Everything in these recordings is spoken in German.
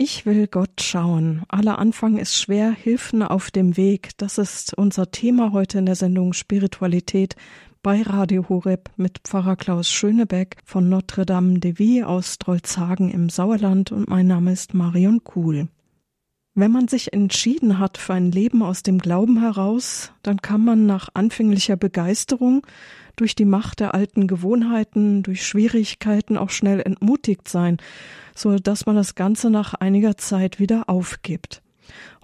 Ich will Gott schauen. Aller Anfang ist schwer, Hilfen auf dem Weg. Das ist unser Thema heute in der Sendung Spiritualität bei Radio Horeb mit Pfarrer Klaus Schönebeck von Notre Dame de Vie aus Drolzhagen im Sauerland und mein Name ist Marion Kuhl. Wenn man sich entschieden hat für ein Leben aus dem Glauben heraus, dann kann man nach anfänglicher Begeisterung durch die Macht der alten Gewohnheiten, durch Schwierigkeiten auch schnell entmutigt sein so dass man das Ganze nach einiger Zeit wieder aufgibt.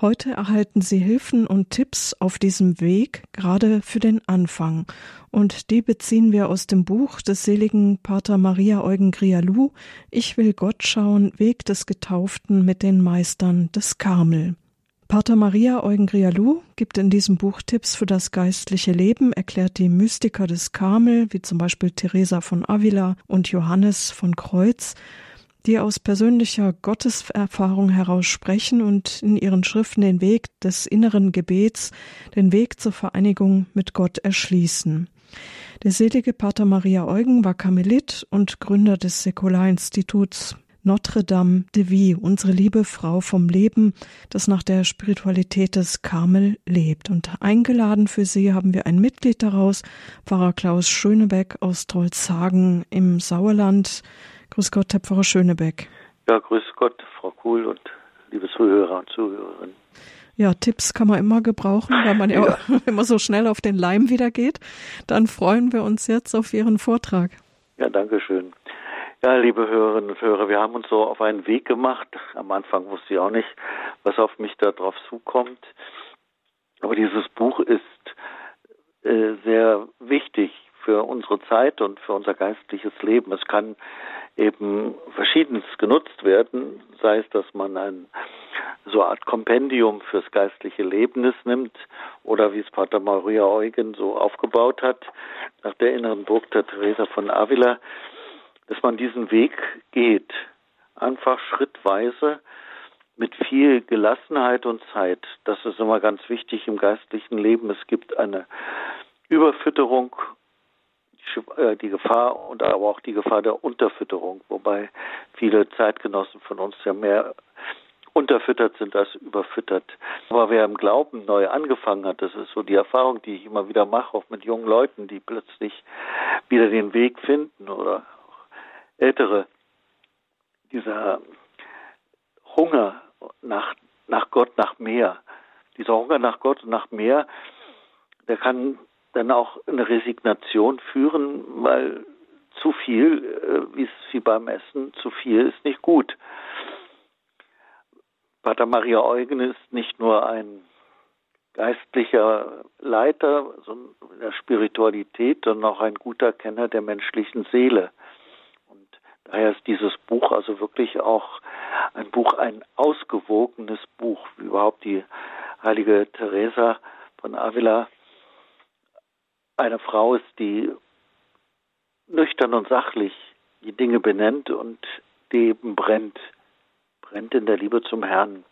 Heute erhalten Sie Hilfen und Tipps auf diesem Weg, gerade für den Anfang. Und die beziehen wir aus dem Buch des seligen Pater Maria Eugen Grialou, Ich will Gott schauen, Weg des Getauften mit den Meistern des Karmel. Pater Maria Eugen Grialou gibt in diesem Buch Tipps für das geistliche Leben, erklärt die Mystiker des Karmel, wie zum Beispiel Teresa von Avila und Johannes von Kreuz, die aus persönlicher Gotteserfahrung heraus sprechen und in ihren Schriften den Weg des inneren Gebets, den Weg zur Vereinigung mit Gott erschließen. Der selige Pater Maria Eugen war Karmelit und Gründer des Säkularinstituts Notre Dame de Vie, unsere liebe Frau vom Leben, das nach der Spiritualität des Karmel lebt. Und eingeladen für Sie haben wir ein Mitglied daraus, Pfarrer Klaus Schönebeck aus Drolzhagen im Sauerland, Grüß Gott, Herr Pfarrer Schönebeck. Ja, grüß Gott, Frau Kuhl und liebe Zuhörer und Zuhörerinnen. Ja, Tipps kann man immer gebrauchen, weil man ja, ja. immer so schnell auf den Leim wieder geht. Dann freuen wir uns jetzt auf Ihren Vortrag. Ja, danke schön. Ja, liebe Hörerinnen und Hörer, wir haben uns so auf einen Weg gemacht. Am Anfang wusste ich auch nicht, was auf mich da drauf zukommt. Aber dieses Buch ist äh, sehr wichtig für unsere Zeit und für unser geistliches Leben. Es kann eben verschiedenes genutzt werden, sei es, dass man ein so eine Art Kompendium fürs geistliche Leben nimmt oder wie es Pater Maria Eugen so aufgebaut hat, nach der inneren Burg der Teresa von Avila, dass man diesen Weg geht, einfach schrittweise mit viel Gelassenheit und Zeit. Das ist immer ganz wichtig im geistlichen Leben. Es gibt eine Überfütterung die Gefahr und aber auch die Gefahr der Unterfütterung, wobei viele Zeitgenossen von uns ja mehr unterfüttert sind als überfüttert. Aber wer im Glauben neu angefangen hat, das ist so die Erfahrung, die ich immer wieder mache, auch mit jungen Leuten, die plötzlich wieder den Weg finden oder ältere, dieser Hunger nach, nach Gott, nach mehr, dieser Hunger nach Gott und nach mehr, der kann dann auch eine Resignation führen, weil zu viel, äh, wie beim Essen, zu viel ist nicht gut. Pater Maria Eugen ist nicht nur ein geistlicher Leiter der Spiritualität, sondern auch ein guter Kenner der menschlichen Seele. Und daher ist dieses Buch also wirklich auch ein Buch, ein ausgewogenes Buch, wie überhaupt die heilige Teresa von Avila eine Frau ist, die nüchtern und sachlich die Dinge benennt und die eben brennt, brennt in der Liebe zum Herrn.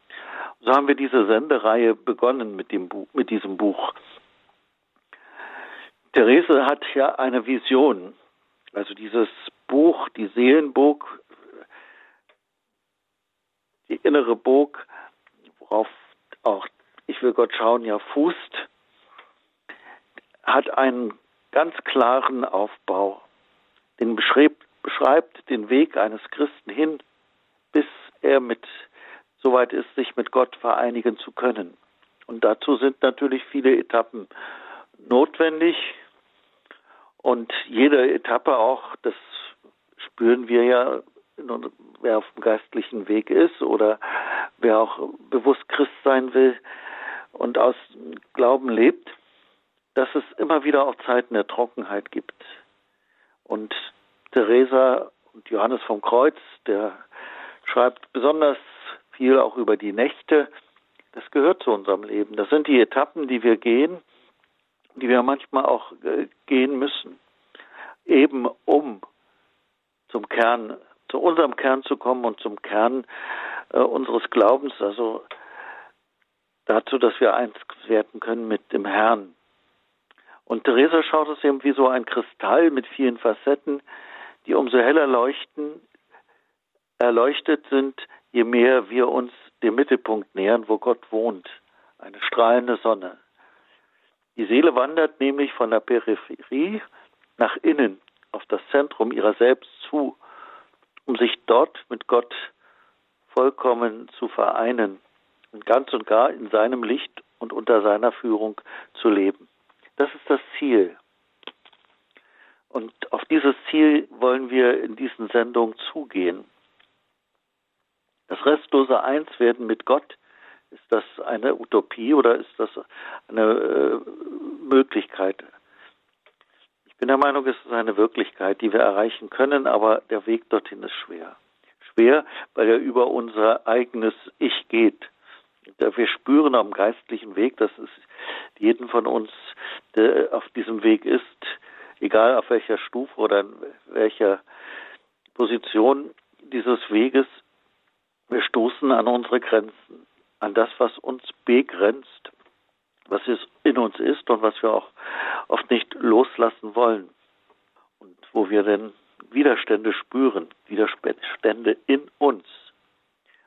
So haben wir diese Sendereihe begonnen mit, dem Buch, mit diesem Buch. Therese hat ja eine Vision, also dieses Buch, die Seelenburg, die innere Burg, worauf auch Ich will Gott schauen ja fußt, hat einen ganz klaren Aufbau. Den beschreibt, beschreibt den Weg eines Christen hin, bis er mit soweit ist, sich mit Gott vereinigen zu können. Und dazu sind natürlich viele Etappen notwendig. Und jede Etappe auch, das spüren wir ja, wer auf dem geistlichen Weg ist oder wer auch bewusst Christ sein will und aus Glauben lebt, dass es immer wieder auch Zeiten der Trockenheit gibt. Und Theresa und Johannes vom Kreuz, der schreibt besonders viel auch über die Nächte. Das gehört zu unserem Leben. Das sind die Etappen, die wir gehen, die wir manchmal auch äh, gehen müssen, eben um zum Kern, zu unserem Kern zu kommen und zum Kern äh, unseres Glaubens, also dazu, dass wir eins werden können mit dem Herrn. Und Theresa schaut es eben wie so ein Kristall mit vielen Facetten, die umso heller leuchten, erleuchtet sind, je mehr wir uns dem Mittelpunkt nähern, wo Gott wohnt, eine strahlende Sonne. Die Seele wandert nämlich von der Peripherie nach innen auf das Zentrum ihrer selbst zu, um sich dort mit Gott vollkommen zu vereinen und ganz und gar in seinem Licht und unter seiner Führung zu leben. Das ist das Ziel. Und auf dieses Ziel wollen wir in diesen Sendungen zugehen. Das restlose Einswerden mit Gott, ist das eine Utopie oder ist das eine äh, Möglichkeit? Ich bin der Meinung, es ist eine Wirklichkeit, die wir erreichen können, aber der Weg dorthin ist schwer. Schwer, weil er über unser eigenes Ich geht. Wir spüren am geistlichen Weg, dass es jeden von uns, der auf diesem Weg ist, egal auf welcher Stufe oder in welcher Position dieses Weges, wir stoßen an unsere Grenzen, an das, was uns begrenzt, was es in uns ist und was wir auch oft nicht loslassen wollen. Und wo wir denn Widerstände spüren, Widerstände in uns.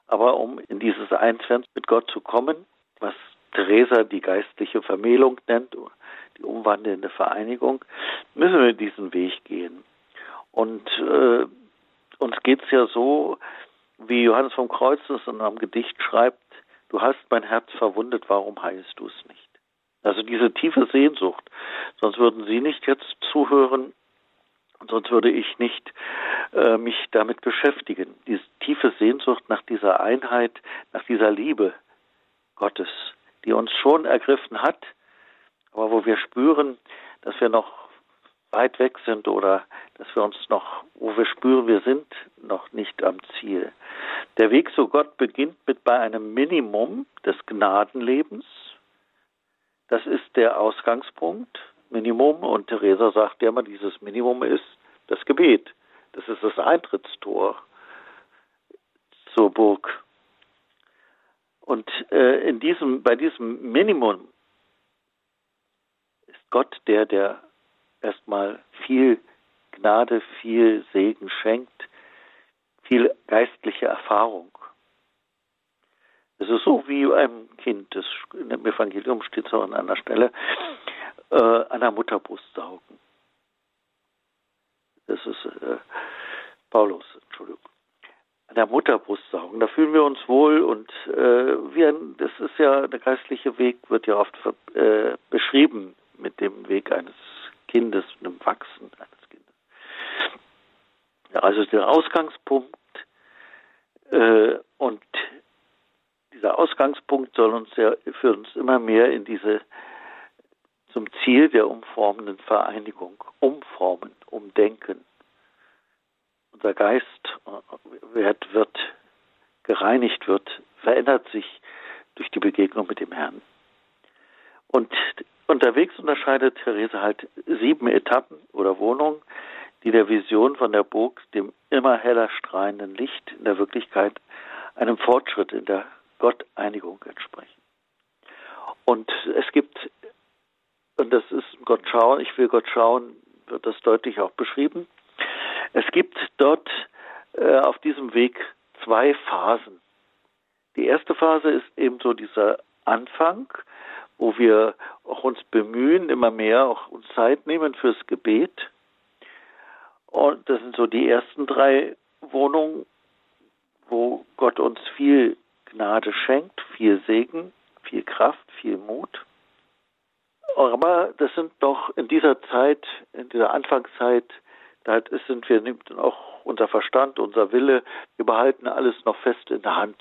Aber um in dieses Einswerden mit Gott zu kommen, was Theresa die geistliche Vermählung nennt, die umwandelnde Vereinigung, müssen wir diesen Weg gehen. Und äh, uns geht es ja so, wie Johannes vom Kreuz es in einem Gedicht schreibt, du hast mein Herz verwundet, warum heilst du es nicht? Also diese tiefe Sehnsucht, sonst würden Sie nicht jetzt zuhören, sonst würde ich nicht äh, mich damit beschäftigen. Diese tiefe Sehnsucht nach dieser Einheit, nach dieser Liebe Gottes, die uns schon ergriffen hat, aber wo wir spüren, dass wir noch weit weg sind oder dass wir uns noch, wo wir spüren, wir sind noch nicht am Ziel. Der Weg zu Gott beginnt mit bei einem Minimum des Gnadenlebens. Das ist der Ausgangspunkt, Minimum. Und Theresa sagt ja immer, dieses Minimum ist das Gebet. Das ist das Eintrittstor zur Burg. Und äh, in diesem, bei diesem Minimum ist Gott der, der erstmal viel Gnade, viel Segen schenkt, viel geistliche Erfahrung. Es ist so wie einem Kind, das dem Evangelium steht es auch an einer Stelle, äh, an der Mutterbrust saugen. Das ist äh, Paulus, Entschuldigung. An der Mutterbrust saugen. Da fühlen wir uns wohl und äh, wir, das ist ja, der geistliche Weg wird ja oft äh, beschrieben mit dem Weg eines Kindes, einem Wachsen eines Kindes. Also der Ausgangspunkt äh, und dieser Ausgangspunkt soll uns ja für uns immer mehr in diese zum Ziel der umformenden Vereinigung umformen, umdenken. Unser Geist äh, wird, wird gereinigt wird, verändert sich durch die Begegnung mit dem Herrn. Und Unterwegs unterscheidet Therese halt sieben Etappen oder Wohnungen, die der Vision von der Burg, dem immer heller strahlenden Licht in der Wirklichkeit, einem Fortschritt in der Gotteinigung entsprechen. Und es gibt, und das ist Gott schauen, ich will Gott schauen, wird das deutlich auch beschrieben. Es gibt dort äh, auf diesem Weg zwei Phasen. Die erste Phase ist eben so dieser Anfang, wo wir auch uns bemühen, immer mehr auch uns Zeit nehmen fürs Gebet. Und das sind so die ersten drei Wohnungen, wo Gott uns viel Gnade schenkt, viel Segen, viel Kraft, viel Mut. Aber das sind doch in dieser Zeit, in dieser Anfangszeit, da sind wir, nimmt auch unser Verstand, unser Wille, wir behalten alles noch fest in der Hand,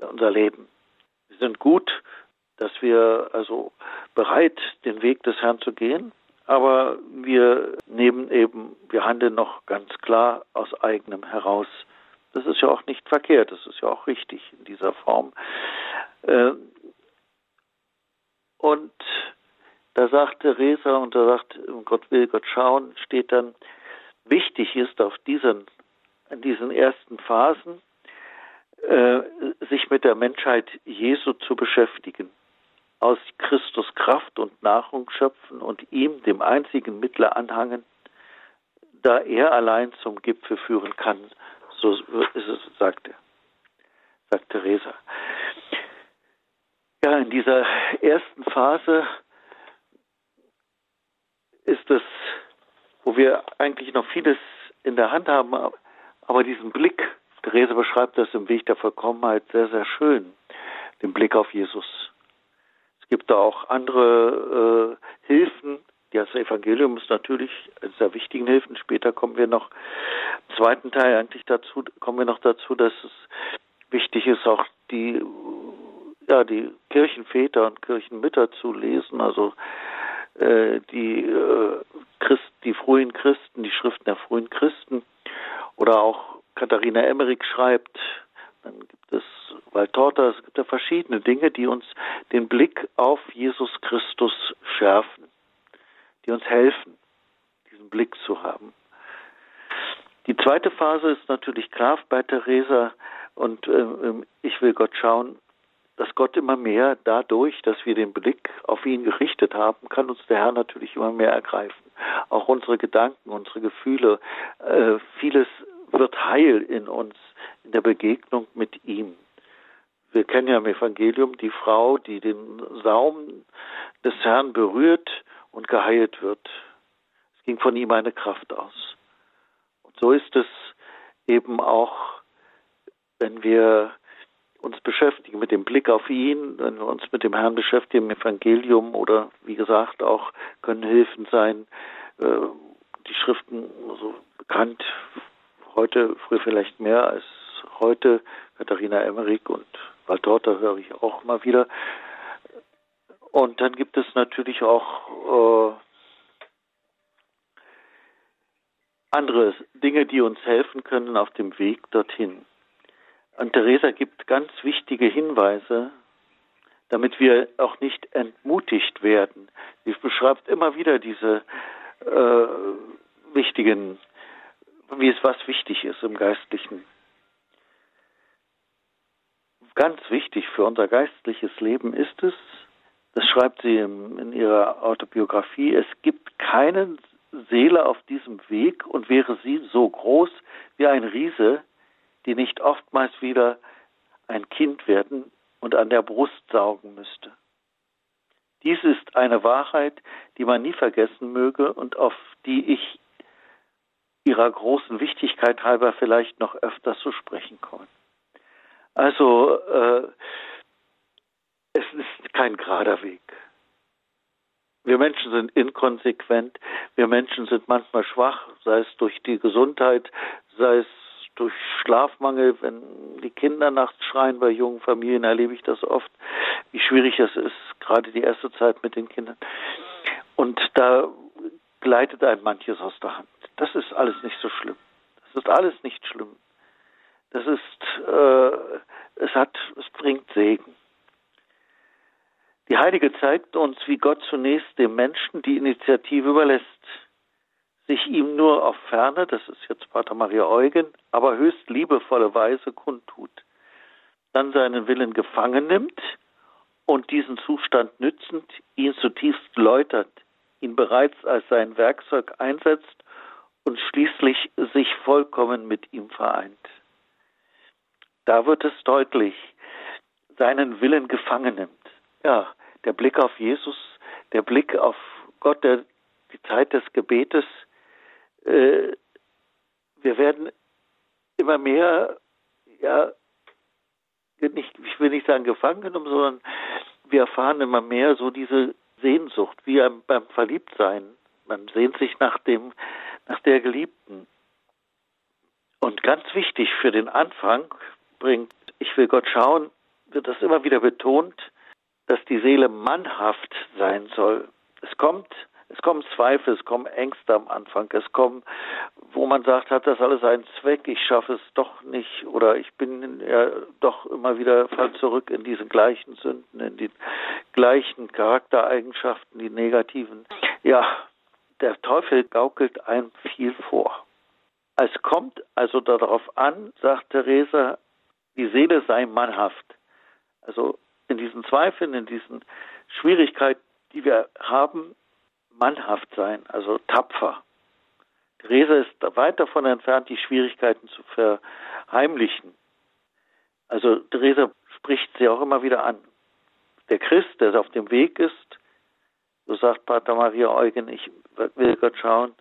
unser Leben. Wir sind gut dass wir also bereit, den Weg des Herrn zu gehen, aber wir nehmen eben, wir handeln noch ganz klar aus eigenem heraus. Das ist ja auch nicht verkehrt, das ist ja auch richtig in dieser Form. Äh, und da sagt Theresa und da sagt, Gott will Gott schauen, steht dann, wichtig ist auf diesen, in diesen ersten Phasen, äh, sich mit der Menschheit Jesu zu beschäftigen aus Christus Kraft und Nahrung schöpfen und ihm, dem einzigen Mittler, anhangen, da er allein zum Gipfel führen kann, so ist es, sagt er. sagt Theresa. Ja, in dieser ersten Phase ist es, wo wir eigentlich noch vieles in der Hand haben, aber diesen Blick, Therese beschreibt das im Weg der Vollkommenheit sehr, sehr schön, den Blick auf Jesus. Es gibt da auch andere äh, Hilfen. Das Evangelium ist natürlich eine sehr wichtigen Hilfen. Später kommen wir noch im zweiten Teil eigentlich dazu, kommen wir noch dazu, dass es wichtig ist, auch die, ja, die Kirchenväter und Kirchenmütter zu lesen, also äh, die äh, Christ, die frühen Christen, die Schriften der frühen Christen oder auch Katharina Emmerich schreibt, dann gibt es Waltorta, es gibt ja verschiedene Dinge, die uns den Blick auf Jesus Christus schärfen, die uns helfen, diesen Blick zu haben. Die zweite Phase ist natürlich klar bei Theresa und äh, ich will Gott schauen, dass Gott immer mehr dadurch, dass wir den Blick auf ihn gerichtet haben, kann uns der Herr natürlich immer mehr ergreifen. Auch unsere Gedanken, unsere Gefühle, äh, vieles wird heil in uns in der Begegnung mit ihm. Wir kennen ja im Evangelium die Frau, die den Saum des Herrn berührt und geheilt wird. Es ging von ihm eine Kraft aus. Und so ist es eben auch, wenn wir uns beschäftigen mit dem Blick auf ihn, wenn wir uns mit dem Herrn beschäftigen im Evangelium oder wie gesagt auch können Hilfen sein, äh, die Schriften so bekannt, heute früher vielleicht mehr als heute, Katharina Emmerich und Waltorta höre ich auch mal wieder. Und dann gibt es natürlich auch äh, andere Dinge, die uns helfen können auf dem Weg dorthin. Und Theresa gibt ganz wichtige Hinweise, damit wir auch nicht entmutigt werden. Sie beschreibt immer wieder diese äh, wichtigen, wie es was wichtig ist im Geistlichen. Ganz wichtig für unser geistliches Leben ist es, das schreibt sie in ihrer Autobiografie, es gibt keine Seele auf diesem Weg und wäre sie so groß wie ein Riese, die nicht oftmals wieder ein Kind werden und an der Brust saugen müsste. Dies ist eine Wahrheit, die man nie vergessen möge und auf die ich ihrer großen Wichtigkeit halber vielleicht noch öfters zu sprechen komme. Also äh, kein gerader Weg. Wir Menschen sind inkonsequent, wir Menschen sind manchmal schwach, sei es durch die Gesundheit, sei es durch Schlafmangel, wenn die Kinder nachts schreien bei jungen Familien, erlebe ich das oft, wie schwierig es ist, gerade die erste Zeit mit den Kindern. Und da gleitet ein manches aus der Hand. Das ist alles nicht so schlimm. Das ist alles nicht schlimm. Das ist, äh, es hat, es bringt Segen. Die Heilige zeigt uns, wie Gott zunächst dem Menschen die Initiative überlässt sich ihm nur auf Ferne, das ist jetzt Pater Maria Eugen, aber höchst liebevolle Weise kundtut, dann seinen Willen gefangen nimmt und diesen Zustand nützend ihn zutiefst läutert, ihn bereits als sein Werkzeug einsetzt und schließlich sich vollkommen mit ihm vereint. Da wird es deutlich, seinen Willen gefangen nimmt. Ja, der Blick auf Jesus, der Blick auf Gott, der die Zeit des Gebetes, äh, wir werden immer mehr, ja, nicht, ich will nicht sagen gefangen genommen, sondern wir erfahren immer mehr so diese Sehnsucht, wie beim Verliebtsein. Man sehnt sich nach dem, nach der Geliebten. Und ganz wichtig für den Anfang bringt, ich will Gott schauen, wird das immer wieder betont, dass die Seele mannhaft sein soll. Es kommt es kommen Zweifel, es kommen Ängste am Anfang, es kommen, wo man sagt, hat das alles einen Zweck, ich schaffe es doch nicht oder ich bin ja doch immer wieder fall zurück in diese gleichen Sünden, in die gleichen Charaktereigenschaften, die negativen. Ja, der Teufel gaukelt einem viel vor. Es kommt also darauf an, sagt Theresa, die Seele sei mannhaft. Also in diesen Zweifeln, in diesen Schwierigkeiten, die wir haben, mannhaft sein, also tapfer. Therese ist weit davon entfernt, die Schwierigkeiten zu verheimlichen. Also Theresa spricht sie auch immer wieder an. Der Christ, der auf dem Weg ist, so sagt Pater Maria Eugen, ich will Gott schauen,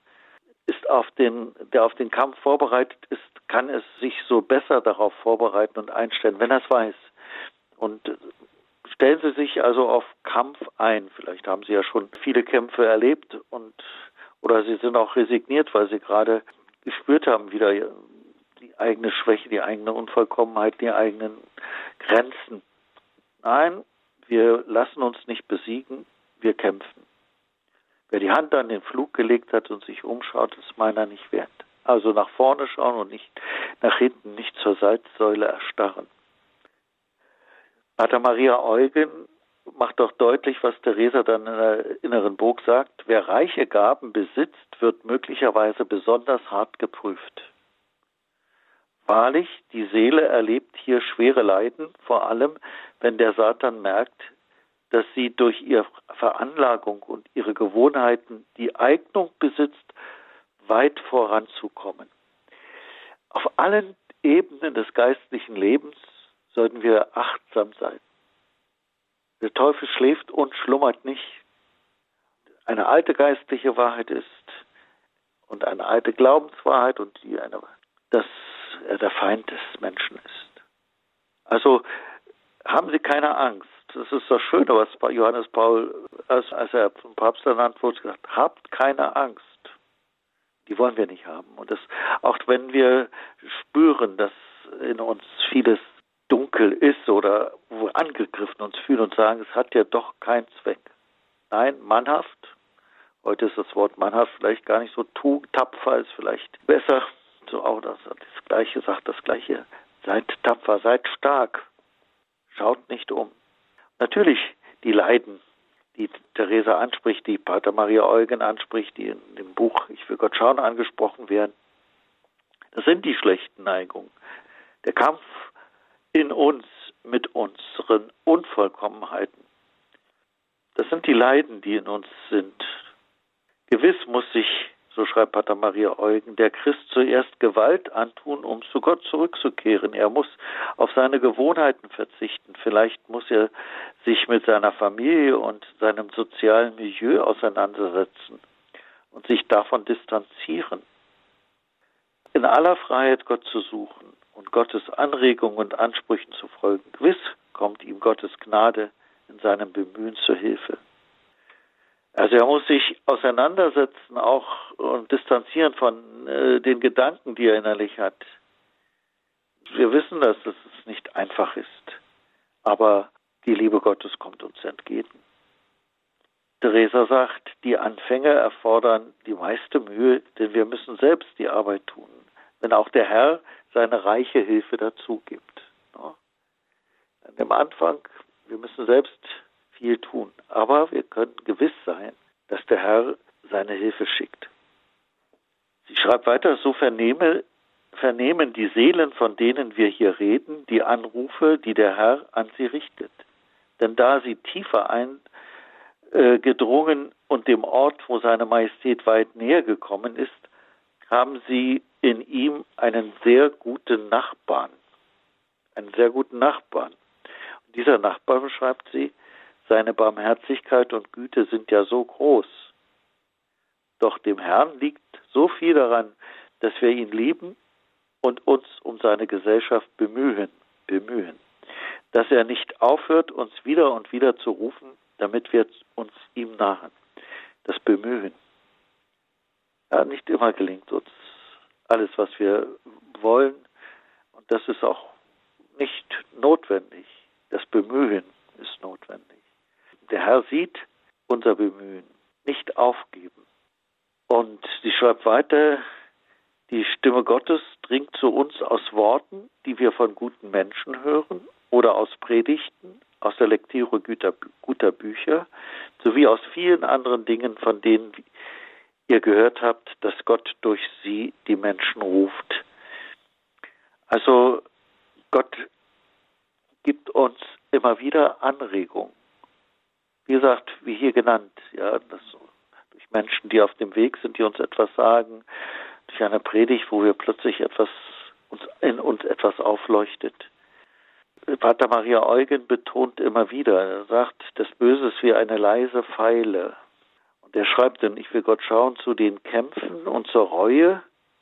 ist auf den, der auf den Kampf vorbereitet ist, kann es sich so besser darauf vorbereiten und einstellen, wenn er es weiß. Und stellen Sie sich also auf Kampf ein. Vielleicht haben Sie ja schon viele Kämpfe erlebt und oder Sie sind auch resigniert, weil Sie gerade gespürt haben, wieder die eigene Schwäche, die eigene Unvollkommenheit, die eigenen Grenzen. Nein, wir lassen uns nicht besiegen, wir kämpfen. Wer die Hand an den Flug gelegt hat und sich umschaut, ist meiner nicht wert. Also nach vorne schauen und nicht nach hinten, nicht zur Salzsäule erstarren. Pater Maria Eugen macht doch deutlich, was Theresa dann in der inneren Burg sagt. Wer reiche Gaben besitzt, wird möglicherweise besonders hart geprüft. Wahrlich, die Seele erlebt hier schwere Leiden, vor allem wenn der Satan merkt, dass sie durch ihre Veranlagung und ihre Gewohnheiten die Eignung besitzt, weit voranzukommen. Auf allen Ebenen des geistlichen Lebens sollten wir achtsam sein. Der Teufel schläft und schlummert nicht. Eine alte geistliche Wahrheit ist und eine alte Glaubenswahrheit und die eine, dass er der Feind des Menschen ist. Also haben Sie keine Angst. Das ist das Schöne, was Johannes Paul, als, als er vom Papst ernannt wurde, gesagt hat, habt keine Angst. Die wollen wir nicht haben. Und das, auch wenn wir spüren, dass in uns vieles dunkel ist oder wo wir angegriffen uns fühlen und sagen, es hat ja doch keinen Zweck. Nein, mannhaft. Heute ist das Wort mannhaft vielleicht gar nicht so tugend, tapfer ist vielleicht besser. So auch das, das Gleiche sagt das Gleiche. Seid tapfer, seid stark. Schaut nicht um. Natürlich die Leiden, die Theresa anspricht, die Pater Maria Eugen anspricht, die in dem Buch Ich will Gott schauen angesprochen werden. Das sind die schlechten Neigungen. Der Kampf in uns mit unseren Unvollkommenheiten. Das sind die Leiden, die in uns sind. Gewiss muss sich, so schreibt Pater Maria Eugen, der Christ zuerst Gewalt antun, um zu Gott zurückzukehren. Er muss auf seine Gewohnheiten verzichten. Vielleicht muss er sich mit seiner Familie und seinem sozialen Milieu auseinandersetzen und sich davon distanzieren. In aller Freiheit Gott zu suchen und Gottes Anregungen und Ansprüchen zu folgen. Gewiss kommt ihm Gottes Gnade in seinem Bemühen zur Hilfe. Also er muss sich auseinandersetzen auch und distanzieren von äh, den Gedanken, die er innerlich hat. Wir wissen, dass es nicht einfach ist, aber die Liebe Gottes kommt uns entgegen. Theresa sagt, die Anfänge erfordern die meiste Mühe, denn wir müssen selbst die Arbeit tun. Wenn auch der Herr seine reiche Hilfe dazu gibt. An dem Anfang, wir müssen selbst viel tun, aber wir können gewiss sein, dass der Herr seine Hilfe schickt. Sie schreibt weiter, so vernehme, vernehmen die Seelen, von denen wir hier reden, die Anrufe, die der Herr an sie richtet. Denn da sie tiefer eingedrungen und dem Ort, wo seine Majestät weit näher gekommen ist, haben sie in ihm einen sehr guten Nachbarn. Einen sehr guten Nachbarn. Und dieser Nachbar, beschreibt sie, seine Barmherzigkeit und Güte sind ja so groß. Doch dem Herrn liegt so viel daran, dass wir ihn lieben und uns um seine Gesellschaft bemühen, bemühen, dass er nicht aufhört, uns wieder und wieder zu rufen, damit wir uns ihm nahen. Das Bemühen. Nicht immer gelingt uns alles, was wir wollen. Und das ist auch nicht notwendig. Das Bemühen ist notwendig. Der Herr sieht unser Bemühen, nicht aufgeben. Und sie schreibt weiter, die Stimme Gottes dringt zu uns aus Worten, die wir von guten Menschen hören oder aus Predigten, aus der Lektüre guter, guter Bücher, sowie aus vielen anderen Dingen, von denen ihr gehört habt, dass Gott durch sie die Menschen ruft. Also Gott gibt uns immer wieder Anregung. Wie gesagt, wie hier genannt, ja, das, durch Menschen, die auf dem Weg sind, die uns etwas sagen, durch eine Predigt, wo wir plötzlich etwas uns in uns etwas aufleuchtet. Pater Maria Eugen betont immer wieder, er sagt, das Böse ist wie eine leise Pfeile. Und er schreibt dann, ich will Gott schauen, zu den Kämpfen und zur Reue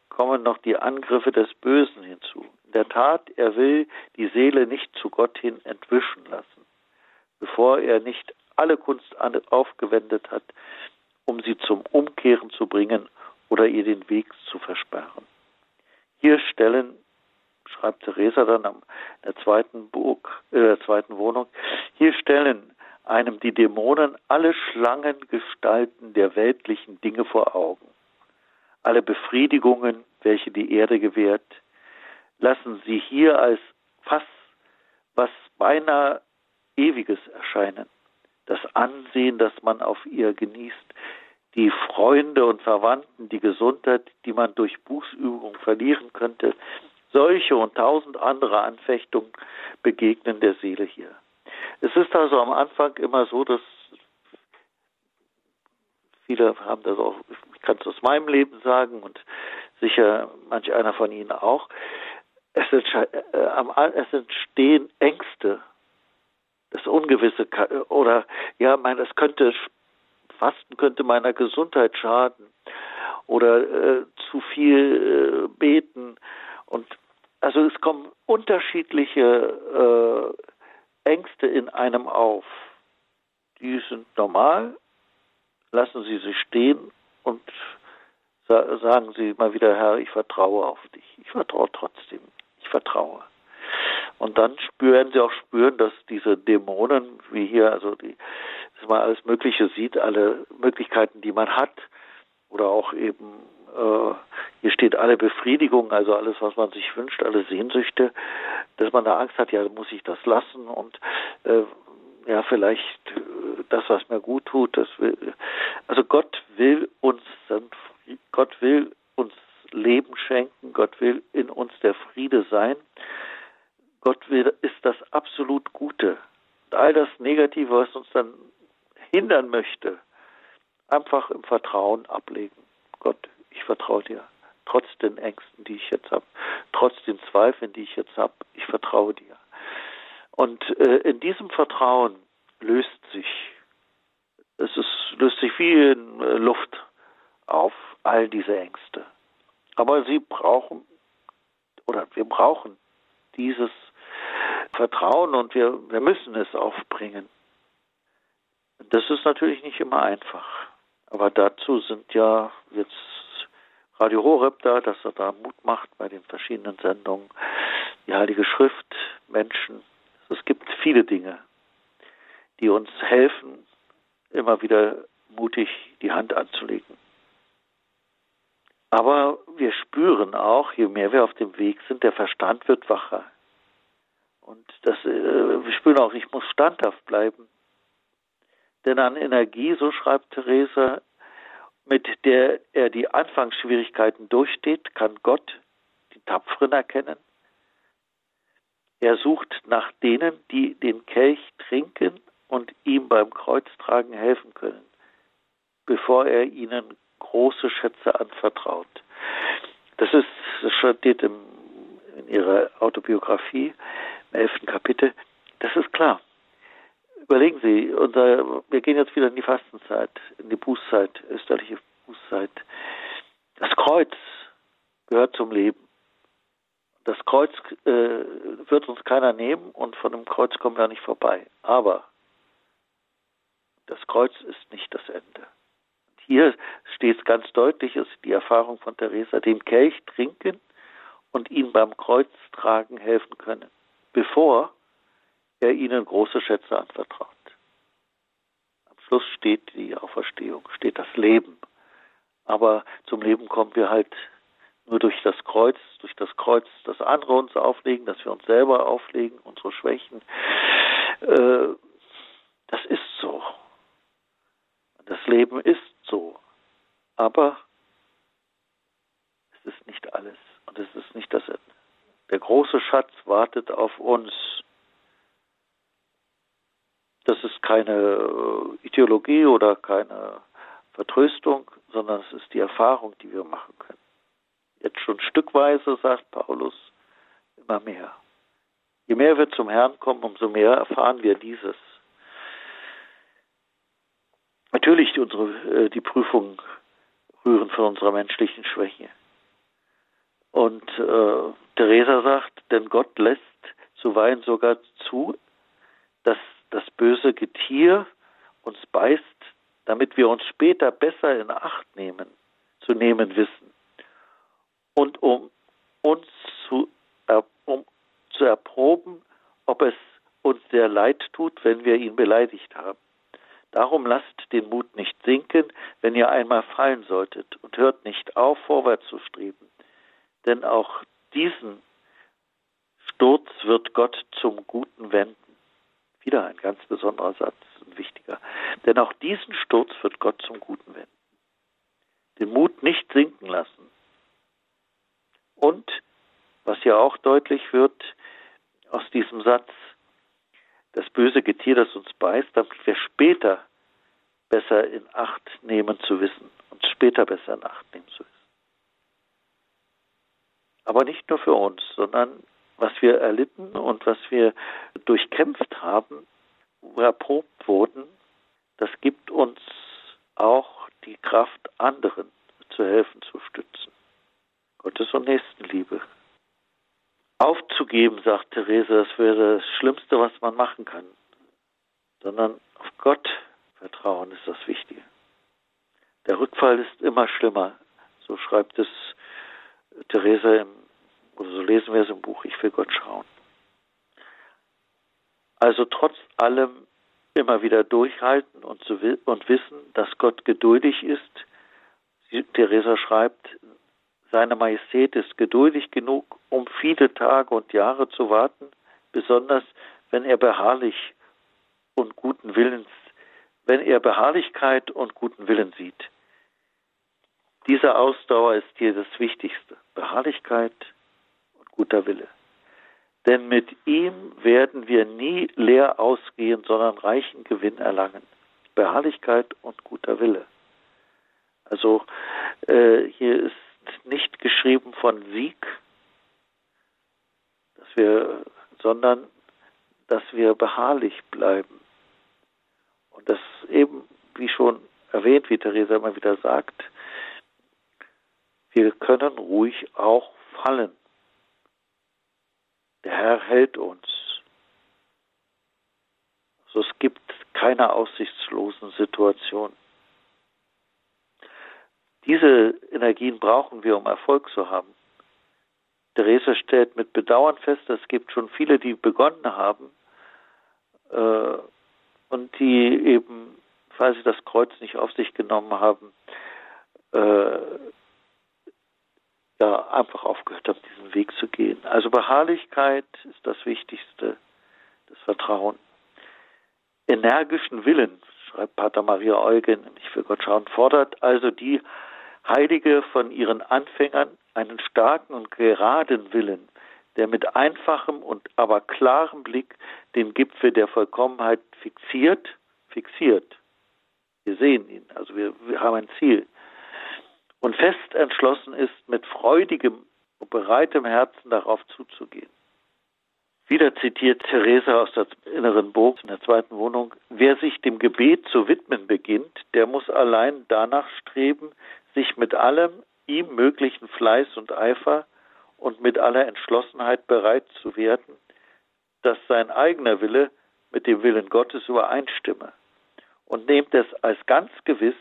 kommen noch die Angriffe des Bösen hinzu. In der Tat, er will die Seele nicht zu Gott hin entwischen lassen, bevor er nicht alle Kunst aufgewendet hat, um sie zum Umkehren zu bringen oder ihr den Weg zu versperren. Hier stellen schreibt Theresa dann am der zweiten Burg, äh, der zweiten Wohnung, hier stellen einem die Dämonen alle Schlangengestalten der weltlichen Dinge vor Augen. Alle Befriedigungen, welche die Erde gewährt, lassen sie hier als fast was beinahe Ewiges erscheinen. Das Ansehen, das man auf ihr genießt, die Freunde und Verwandten, die Gesundheit, die man durch Bußübung verlieren könnte, solche und tausend andere Anfechtungen begegnen der Seele hier. Es ist also am Anfang immer so, dass viele haben das auch, ich kann es aus meinem Leben sagen und sicher manch einer von Ihnen auch, es, äh, entstehen Ängste, das Ungewisse oder ja, mein, es könnte Fasten könnte meiner Gesundheit schaden oder äh, zu viel äh, beten. Und also es kommen unterschiedliche äh, Ängste in einem auf. Die sind normal, lassen Sie sie stehen und sa sagen Sie mal wieder, Herr, ich vertraue auf dich. Ich vertraue trotzdem. Ich vertraue. Und dann spüren Sie auch spüren, dass diese Dämonen, wie hier, also die, dass man alles Mögliche sieht, alle Möglichkeiten, die man hat, oder auch eben hier steht alle Befriedigung, also alles, was man sich wünscht, alle Sehnsüchte, dass man da Angst hat, ja, muss ich das lassen und äh, ja, vielleicht äh, das, was mir gut tut, das will, also Gott will uns, Gott will uns Leben schenken, Gott will in uns der Friede sein. Gott will, ist das absolut Gute. All das Negative, was uns dann hindern möchte, einfach im Vertrauen ablegen. Gott, ich vertraue dir. Trotz den Ängsten, die ich jetzt habe, trotz den Zweifeln, die ich jetzt habe, ich vertraue dir. Und äh, in diesem Vertrauen löst sich, es ist, löst sich wie in äh, Luft auf, all diese Ängste. Aber sie brauchen, oder wir brauchen dieses Vertrauen und wir, wir müssen es aufbringen. Das ist natürlich nicht immer einfach. Aber dazu sind ja jetzt Radio Horeb da, dass er da Mut macht bei den verschiedenen Sendungen. Die Heilige Schrift, Menschen. Es gibt viele Dinge, die uns helfen, immer wieder mutig die Hand anzulegen. Aber wir spüren auch, je mehr wir auf dem Weg sind, der Verstand wird wacher. Und das, äh, wir spüren auch, ich muss standhaft bleiben. Denn an Energie, so schreibt Theresa, mit der er die Anfangsschwierigkeiten durchsteht, kann Gott die Tapferen erkennen. Er sucht nach denen, die den Kelch trinken und ihm beim Kreuztragen helfen können, bevor er ihnen große Schätze anvertraut. Das ist, das steht im, in ihrer Autobiografie im elften Kapitel. Das ist klar überlegen Sie, unser, wir gehen jetzt wieder in die Fastenzeit, in die Bußzeit, österliche Bußzeit. Das Kreuz gehört zum Leben. Das Kreuz äh, wird uns keiner nehmen und von dem Kreuz kommen wir nicht vorbei. Aber das Kreuz ist nicht das Ende. Hier steht es ganz deutlich, ist die Erfahrung von Theresa, den Kelch trinken und ihn beim Kreuz tragen helfen können, bevor er ihnen große Schätze anvertraut. Am Schluss steht die Auferstehung, steht das Leben. Aber zum Leben kommen wir halt nur durch das Kreuz, durch das Kreuz, das andere uns auflegen, dass wir uns selber auflegen, unsere Schwächen. Äh, das ist so. Das Leben ist so. Aber es ist nicht alles und es ist nicht das Ende. Der große Schatz wartet auf uns das ist keine äh, Ideologie oder keine Vertröstung, sondern es ist die Erfahrung, die wir machen können. Jetzt schon stückweise, sagt Paulus, immer mehr. Je mehr wir zum Herrn kommen, umso mehr erfahren wir dieses. Natürlich, unsere, äh, die Prüfungen rühren von unserer menschlichen Schwäche. Und äh, Theresa sagt, denn Gott lässt zuweilen sogar zu, dass das böse Getier uns beißt, damit wir uns später besser in Acht nehmen, zu nehmen wissen. Und um uns zu, um zu erproben, ob es uns sehr leid tut, wenn wir ihn beleidigt haben. Darum lasst den Mut nicht sinken, wenn ihr einmal fallen solltet, und hört nicht auf, vorwärts zu streben. Denn auch diesen Sturz wird Gott zum Guten wenden. Wieder ein ganz besonderer Satz, ein wichtiger. Denn auch diesen Sturz wird Gott zum Guten wenden. Den Mut nicht sinken lassen. Und, was ja auch deutlich wird aus diesem Satz, das böse Getier, das uns beißt, damit wir später besser in Acht nehmen zu wissen, uns später besser in Acht nehmen zu wissen. Aber nicht nur für uns, sondern was wir erlitten und was wir durchkämpft haben, erprobt wurden, das gibt uns auch die Kraft, anderen zu helfen, zu stützen. Gottes und Nächstenliebe. Aufzugeben, sagt Therese, das wäre das Schlimmste, was man machen kann. Sondern auf Gott vertrauen ist das Wichtige. Der Rückfall ist immer schlimmer. So schreibt es Therese im, oder so lesen wir es im Buch Ich will Gott schauen. Also trotz allem immer wieder durchhalten und, zu, und wissen, dass Gott geduldig ist. Theresa schreibt, seine Majestät ist geduldig genug, um viele Tage und Jahre zu warten, besonders wenn er beharrlich und guten Willens, wenn er Beharrlichkeit und guten Willen sieht. Diese Ausdauer ist hier das Wichtigste. Beharrlichkeit guter Wille. Denn mit ihm werden wir nie leer ausgehen, sondern reichen Gewinn erlangen. Beharrlichkeit und guter Wille. Also äh, hier ist nicht geschrieben von Sieg, dass wir, sondern dass wir beharrlich bleiben. Und das eben, wie schon erwähnt, wie Theresa immer wieder sagt, wir können ruhig auch fallen. Der Herr hält uns. Also es gibt keine aussichtslosen Situationen. Diese Energien brauchen wir, um Erfolg zu haben. Therese stellt mit Bedauern fest, es gibt schon viele, die begonnen haben äh, und die eben, weil sie das Kreuz nicht auf sich genommen haben, äh, ja, einfach aufgehört haben, diesen Weg zu gehen. Also Beharrlichkeit ist das Wichtigste, das Vertrauen. Energischen Willen, schreibt Pater Maria Eugen, ich will Gott schauen, fordert also die Heilige von ihren Anfängern einen starken und geraden Willen, der mit einfachem und aber klarem Blick den Gipfel der Vollkommenheit fixiert, fixiert. Wir sehen ihn, also wir, wir haben ein Ziel. Und fest entschlossen ist, mit freudigem und bereitem Herzen darauf zuzugehen. Wieder zitiert Theresa aus der inneren Burg in der zweiten Wohnung, wer sich dem Gebet zu widmen beginnt, der muss allein danach streben, sich mit allem ihm möglichen Fleiß und Eifer und mit aller Entschlossenheit bereit zu werden, dass sein eigener Wille mit dem Willen Gottes übereinstimme und nehmt es als ganz gewiss,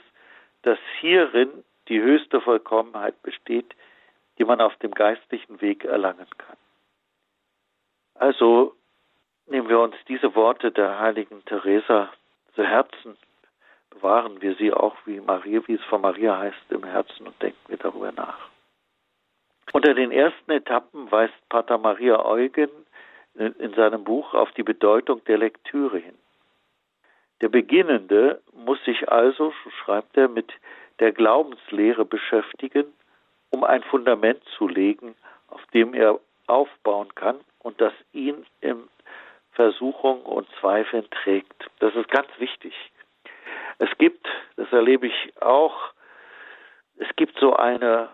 dass hierin die höchste Vollkommenheit besteht, die man auf dem geistlichen Weg erlangen kann. Also nehmen wir uns diese Worte der heiligen Teresa zu Herzen bewahren wir sie auch, wie Maria, wie es von Maria heißt, im Herzen und denken wir darüber nach. Unter den ersten Etappen weist Pater Maria Eugen in seinem Buch auf die Bedeutung der Lektüre hin. Der Beginnende muss sich also, so schreibt er, mit der Glaubenslehre beschäftigen, um ein Fundament zu legen, auf dem er aufbauen kann und das ihn in Versuchung und Zweifeln trägt. Das ist ganz wichtig. Es gibt, das erlebe ich auch, es gibt so eine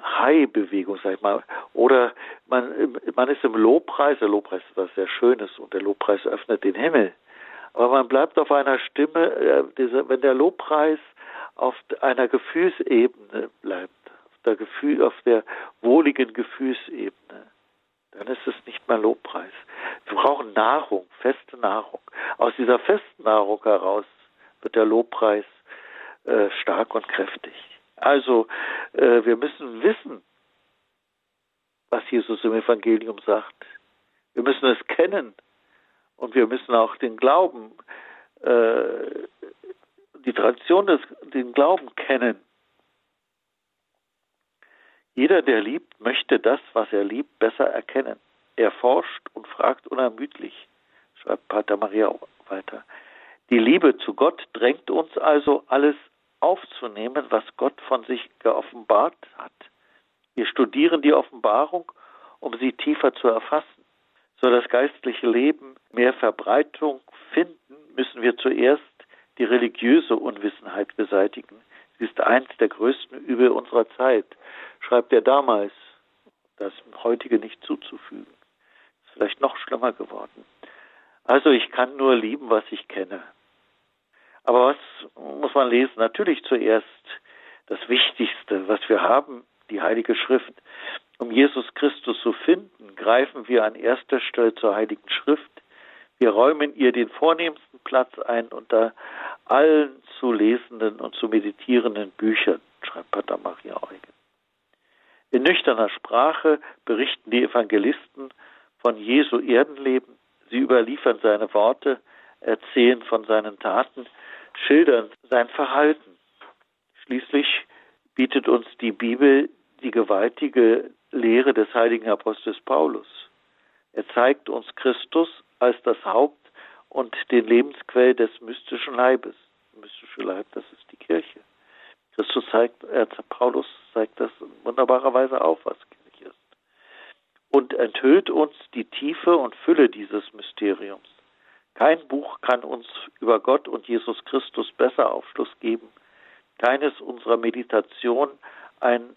High-Bewegung, sag ich mal. Oder man, man ist im Lobpreis, der Lobpreis ist was sehr Schönes und der Lobpreis öffnet den Himmel. Aber man bleibt auf einer Stimme, äh, wenn der Lobpreis auf einer Gefühlsebene bleibt, auf der, Gefühl, auf der wohligen Gefühlsebene, dann ist es nicht mehr Lobpreis. Wir brauchen Nahrung, feste Nahrung. Aus dieser festen Nahrung heraus wird der Lobpreis äh, stark und kräftig. Also äh, wir müssen wissen, was Jesus im Evangelium sagt. Wir müssen es kennen und wir müssen auch den Glauben, äh, die Tradition des, den Glauben kennen. Jeder, der liebt, möchte das, was er liebt, besser erkennen. Er forscht und fragt unermüdlich, schreibt Pater Maria weiter. Die Liebe zu Gott drängt uns also, alles aufzunehmen, was Gott von sich geoffenbart hat. Wir studieren die Offenbarung, um sie tiefer zu erfassen. Soll das geistliche Leben mehr Verbreitung finden, müssen wir zuerst die religiöse Unwissenheit beseitigen. Sie ist eins der größten Übel unserer Zeit schreibt er damals, das heutige nicht zuzufügen. Ist vielleicht noch schlimmer geworden. Also ich kann nur lieben, was ich kenne. Aber was muss man lesen? Natürlich zuerst das Wichtigste, was wir haben, die Heilige Schrift. Um Jesus Christus zu finden, greifen wir an erster Stelle zur Heiligen Schrift. Wir räumen ihr den vornehmsten Platz ein unter allen zu lesenden und zu meditierenden Büchern, schreibt Pater Maria Eugen. In nüchterner Sprache berichten die Evangelisten von Jesu Erdenleben. Sie überliefern seine Worte, erzählen von seinen Taten, schildern sein Verhalten. Schließlich bietet uns die Bibel die gewaltige Lehre des heiligen Apostels Paulus. Er zeigt uns Christus als das Haupt und den Lebensquell des mystischen Leibes. Der mystische Leib, das ist die Kirche. Christus zeigt, äh, Paulus zeigt das in wunderbarer Weise auf, was Kirche ist. Und enthüllt uns die Tiefe und Fülle dieses Mysteriums. Kein Buch kann uns über Gott und Jesus Christus besser Aufschluss geben. Keines unserer Meditationen eine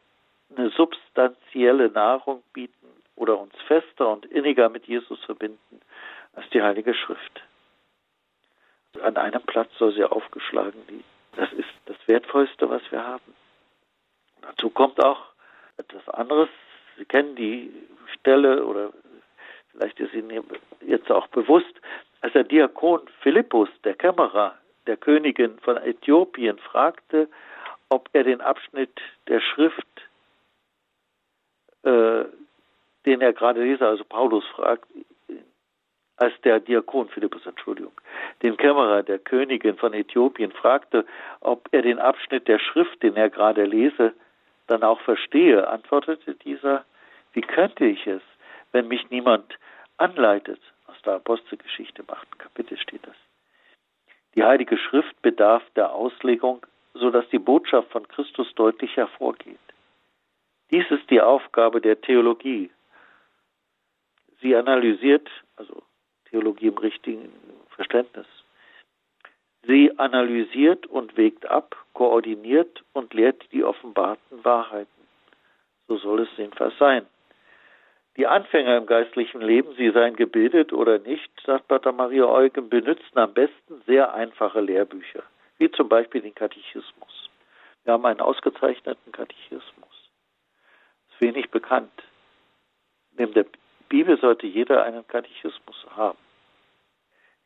substanzielle Nahrung bieten oder uns fester und inniger mit Jesus verbinden als die Heilige Schrift. An einem Platz soll sie aufgeschlagen liegen. Das ist das Wertvollste, was wir haben. Dazu kommt auch etwas anderes. Sie kennen die Stelle oder vielleicht ist Ihnen jetzt auch bewusst, als der Diakon Philippus, der Kämmerer der Königin von Äthiopien, fragte, ob er den Abschnitt der Schrift, äh, den er gerade lese, also Paulus fragt, als der Diakon Philippus, Entschuldigung, den Kämmerer der Königin von Äthiopien fragte, ob er den Abschnitt der Schrift, den er gerade lese, dann auch verstehe, antwortete dieser, wie könnte ich es, wenn mich niemand anleitet? Aus der Apostelgeschichte im achten Kapitel steht das. Die Heilige Schrift bedarf der Auslegung, so dass die Botschaft von Christus deutlich hervorgeht. Dies ist die Aufgabe der Theologie. Sie analysiert, also Theologie im richtigen Verständnis. Sie analysiert und wägt ab, koordiniert und lehrt die offenbarten Wahrheiten. So soll es jedenfalls sein. Die Anfänger im geistlichen Leben, sie seien gebildet oder nicht, sagt Pater Maria Eugen, benützen am besten sehr einfache Lehrbücher, wie zum Beispiel den Katechismus. Wir haben einen ausgezeichneten Katechismus. Ist wenig bekannt. Neben der Bibel sollte jeder einen Katechismus haben.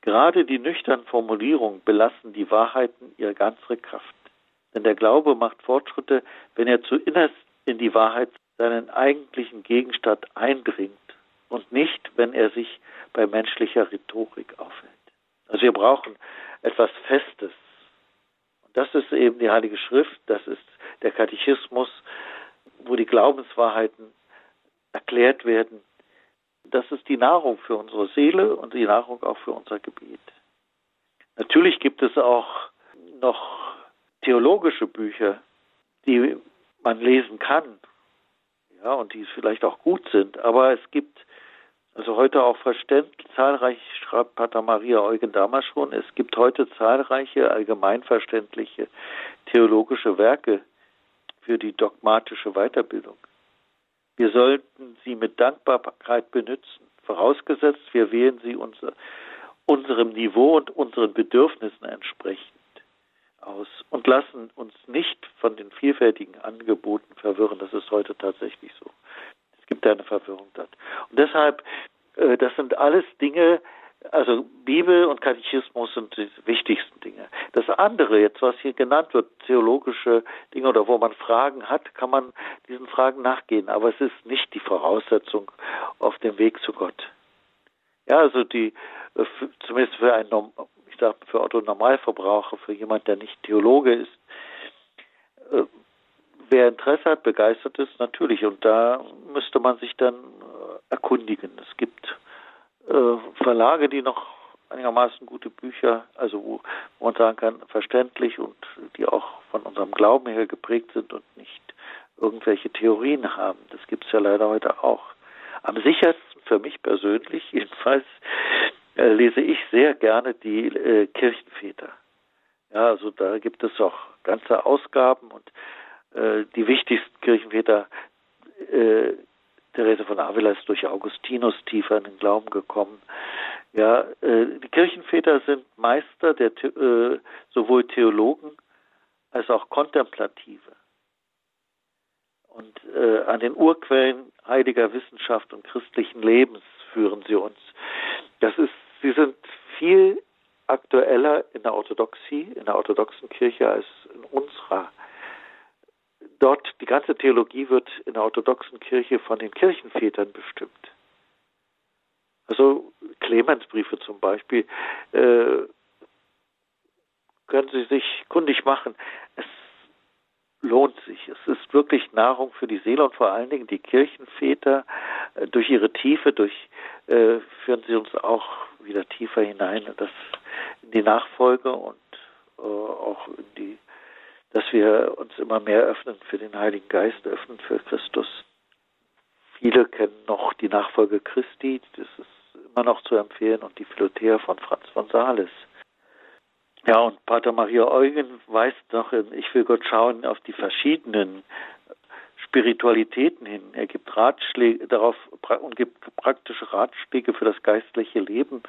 Gerade die nüchternen Formulierungen belassen die Wahrheiten ihre ganze Kraft. Denn der Glaube macht Fortschritte, wenn er zuinnerst in die Wahrheit seinen eigentlichen Gegenstand eindringt und nicht, wenn er sich bei menschlicher Rhetorik aufhält. Also wir brauchen etwas Festes. Und das ist eben die Heilige Schrift, das ist der Katechismus, wo die Glaubenswahrheiten erklärt werden das ist die Nahrung für unsere Seele und die Nahrung auch für unser Gebet. Natürlich gibt es auch noch theologische Bücher, die man lesen kann, ja, und die vielleicht auch gut sind, aber es gibt also heute auch verständlich, zahlreich, schreibt Pater Maria Eugen damals schon, es gibt heute zahlreiche allgemeinverständliche theologische Werke, für die dogmatische Weiterbildung. Wir sollten sie mit Dankbarkeit benutzen, vorausgesetzt, wir wählen sie unser, unserem Niveau und unseren Bedürfnissen entsprechend aus und lassen uns nicht von den vielfältigen Angeboten verwirren. Das ist heute tatsächlich so. Es gibt eine Verwirrung dort. Und deshalb, äh, das sind alles Dinge, also Bibel und Katechismus sind die wichtigsten Dinge. Das andere, jetzt was hier genannt wird, theologische Dinge oder wo man Fragen hat, kann man diesen Fragen nachgehen. Aber es ist nicht die Voraussetzung auf dem Weg zu Gott. Ja, also die, äh, zumindest für einen, ich sage für Otto Normalverbraucher, für jemand, der nicht Theologe ist, äh, wer Interesse hat, begeistert ist, natürlich. Und da müsste man sich dann äh, erkundigen. Es gibt äh, Verlage, die noch einigermaßen gute Bücher, also wo, man sagen kann, verständlich und die auch von unserem Glauben her geprägt sind und nicht irgendwelche Theorien haben. Das gibt es ja leider heute auch. Am sichersten für mich persönlich jedenfalls äh, lese ich sehr gerne die äh, Kirchenväter. Ja, also da gibt es auch ganze Ausgaben und äh, die wichtigsten Kirchenväter äh, Therese von Avila ist durch Augustinus tiefer in den Glauben gekommen. Ja, äh, die Kirchenväter sind Meister der äh, sowohl Theologen als auch Kontemplative. Und äh, an den Urquellen heiliger Wissenschaft und christlichen Lebens führen sie uns. Das ist, sie sind viel aktueller in der Orthodoxie, in der orthodoxen Kirche als in unserer dort, die ganze Theologie wird in der orthodoxen Kirche von den Kirchenvätern bestimmt. Also Clemensbriefe zum Beispiel, äh, können Sie sich kundig machen. Es lohnt sich. Es ist wirklich Nahrung für die Seele und vor allen Dingen die Kirchenväter äh, durch ihre Tiefe, durch äh, führen sie uns auch wieder tiefer hinein das, in die Nachfolge und äh, auch in die dass wir uns immer mehr öffnen für den Heiligen Geist, öffnen für Christus. Viele kennen noch die Nachfolge Christi, das ist immer noch zu empfehlen, und die Philothea von Franz von Sales. Ja, und Pater Maria Eugen weist noch in Ich will Gott schauen auf die verschiedenen Spiritualitäten hin. Er gibt Ratschläge darauf und gibt praktische Ratschläge für das geistliche Leben.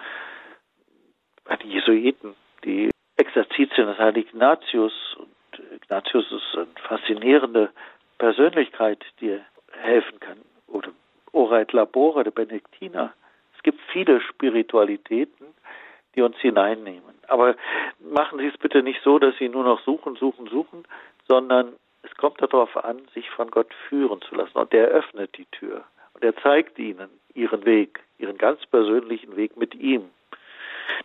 Die Jesuiten, die Exerzitien des Heiligen Ignatius und Ignatius ist eine faszinierende Persönlichkeit, die helfen kann. Oder Oreit Labora, der Benediktiner. Es gibt viele Spiritualitäten, die uns hineinnehmen. Aber machen Sie es bitte nicht so, dass Sie nur noch suchen, suchen, suchen, sondern es kommt darauf an, sich von Gott führen zu lassen. Und der öffnet die Tür. Und er zeigt Ihnen Ihren Weg, Ihren ganz persönlichen Weg mit ihm.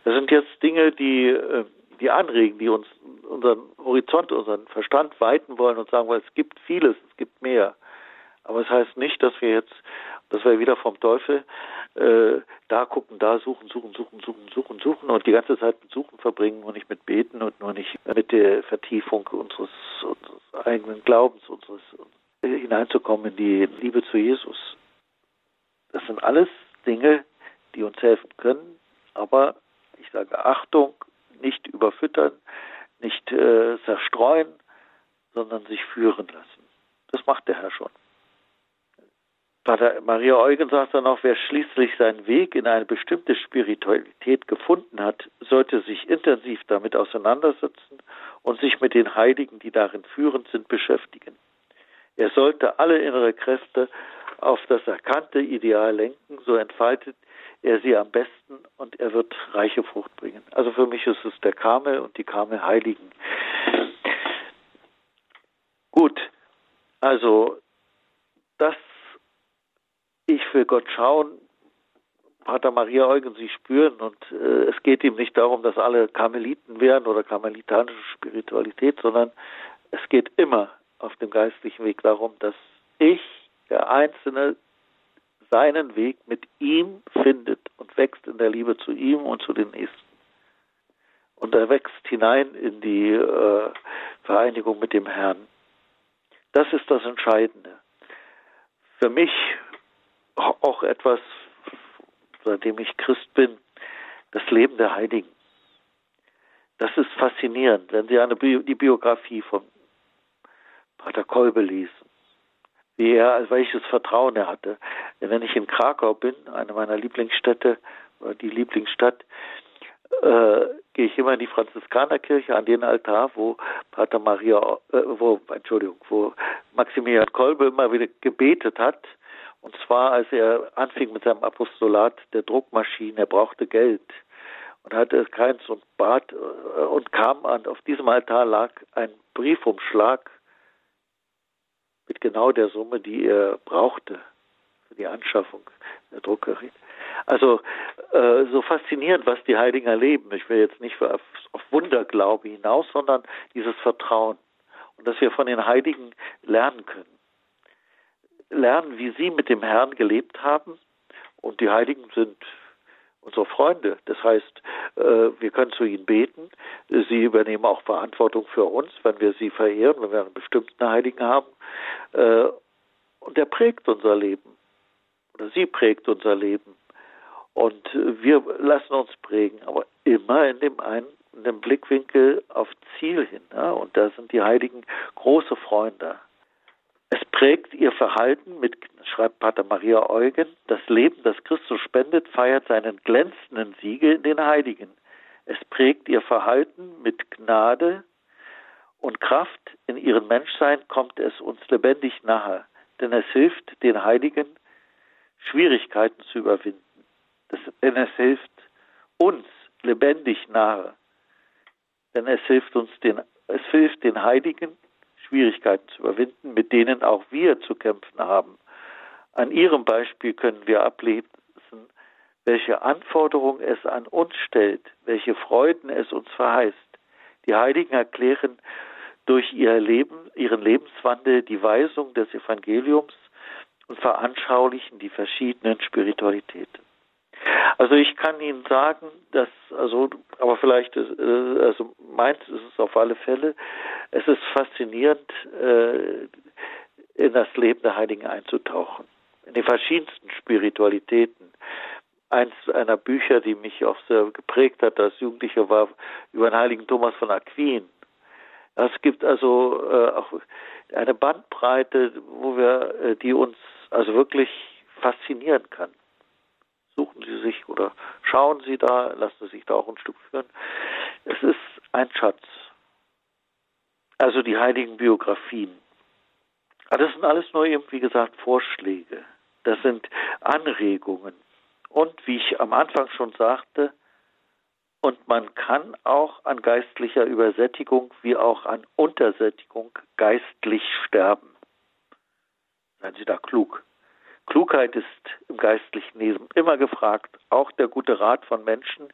Das sind jetzt Dinge, die äh, die anregen, die uns unseren Horizont, unseren Verstand weiten wollen und sagen, weil es gibt vieles, es gibt mehr. Aber es das heißt nicht, dass wir jetzt, dass wir wieder vom Teufel äh, da gucken, da suchen, suchen, suchen, suchen, suchen, suchen und die ganze Zeit mit Suchen verbringen und nicht mit Beten und nur nicht mit der Vertiefung unseres, unseres eigenen Glaubens, unseres hineinzukommen in die Liebe zu Jesus. Das sind alles Dinge, die uns helfen können, aber ich sage Achtung, nicht überfüttern, nicht äh, zerstreuen, sondern sich führen lassen. Das macht der Herr schon. Pater Maria Eugen sagt dann auch, wer schließlich seinen Weg in eine bestimmte Spiritualität gefunden hat, sollte sich intensiv damit auseinandersetzen und sich mit den Heiligen, die darin führend sind, beschäftigen. Er sollte alle innere Kräfte auf das erkannte Ideal lenken, so entfaltet er sie am besten und er wird reiche Frucht bringen. Also für mich ist es der Karmel und die Karmel-Heiligen. Gut, also das, ich will Gott schauen, Pater Maria Eugen sie spüren und äh, es geht ihm nicht darum, dass alle Karmeliten werden oder karmelitanische Spiritualität, sondern es geht immer auf dem geistlichen Weg darum, dass ich, der Einzelne, seinen Weg mit ihm findet und wächst in der Liebe zu ihm und zu den Nächsten. Und er wächst hinein in die äh, Vereinigung mit dem Herrn. Das ist das Entscheidende. Für mich auch etwas, seitdem ich Christ bin, das Leben der Heiligen. Das ist faszinierend, wenn Sie eine Bi die Biografie von Pater Kolbe lesen, wie er, welches Vertrauen er hatte. Wenn ich in Krakau bin, eine meiner Lieblingsstädte, oder die Lieblingsstadt, äh, gehe ich immer in die Franziskanerkirche an den Altar, wo Pater Maria, äh, wo, Entschuldigung, wo Maximilian Kolbe immer wieder gebetet hat. Und zwar, als er anfing mit seinem Apostolat der Druckmaschinen, er brauchte Geld und hatte keins und bat äh, und kam an, auf diesem Altar lag ein Briefumschlag mit genau der Summe, die er brauchte für die Anschaffung der Druckerei. Also äh, so faszinierend, was die Heiligen erleben. Ich will jetzt nicht auf, auf Wunderglaube hinaus, sondern dieses Vertrauen und dass wir von den Heiligen lernen können. Lernen, wie sie mit dem Herrn gelebt haben. Und die Heiligen sind unsere Freunde. Das heißt, äh, wir können zu ihnen beten. Sie übernehmen auch Verantwortung für uns, wenn wir sie verehren, wenn wir einen bestimmten Heiligen haben. Äh, und er prägt unser Leben. Oder sie prägt unser Leben. Und wir lassen uns prägen, aber immer in dem einen in dem Blickwinkel auf Ziel hin. Und da sind die Heiligen große Freunde. Es prägt ihr Verhalten mit, schreibt Pater Maria Eugen, das Leben, das Christus spendet, feiert seinen glänzenden Siege in den Heiligen. Es prägt ihr Verhalten mit Gnade und Kraft. In ihrem Menschsein kommt es uns lebendig nahe, denn es hilft den Heiligen, Schwierigkeiten zu überwinden. Das, denn es hilft uns lebendig nahe. Denn es hilft uns den, es hilft den Heiligen, Schwierigkeiten zu überwinden, mit denen auch wir zu kämpfen haben. An ihrem Beispiel können wir ablesen, welche Anforderungen es an uns stellt, welche Freuden es uns verheißt. Die Heiligen erklären durch ihr Leben, ihren Lebenswandel die Weisung des Evangeliums und veranschaulichen die verschiedenen Spiritualitäten. Also ich kann Ihnen sagen, dass, also, aber vielleicht, äh, also meins ist es auf alle Fälle, es ist faszinierend, äh, in das Leben der Heiligen einzutauchen, in die verschiedensten Spiritualitäten. Eins einer Bücher, die mich auch sehr geprägt hat als Jugendlicher, war über den heiligen Thomas von Aquin. Es gibt also äh, auch eine Bandbreite, wo wir, äh, die uns also wirklich faszinieren kann suchen Sie sich oder schauen Sie da, lassen Sie sich da auch ein Stück führen. Es ist ein Schatz. Also die heiligen Biografien. Das sind alles nur eben, wie gesagt, Vorschläge. Das sind Anregungen. Und wie ich am Anfang schon sagte, und man kann auch an geistlicher Übersättigung wie auch an Untersättigung geistlich sterben. Seien Sie da klug. Klugheit ist im geistlichen Leben immer gefragt, auch der gute Rat von Menschen,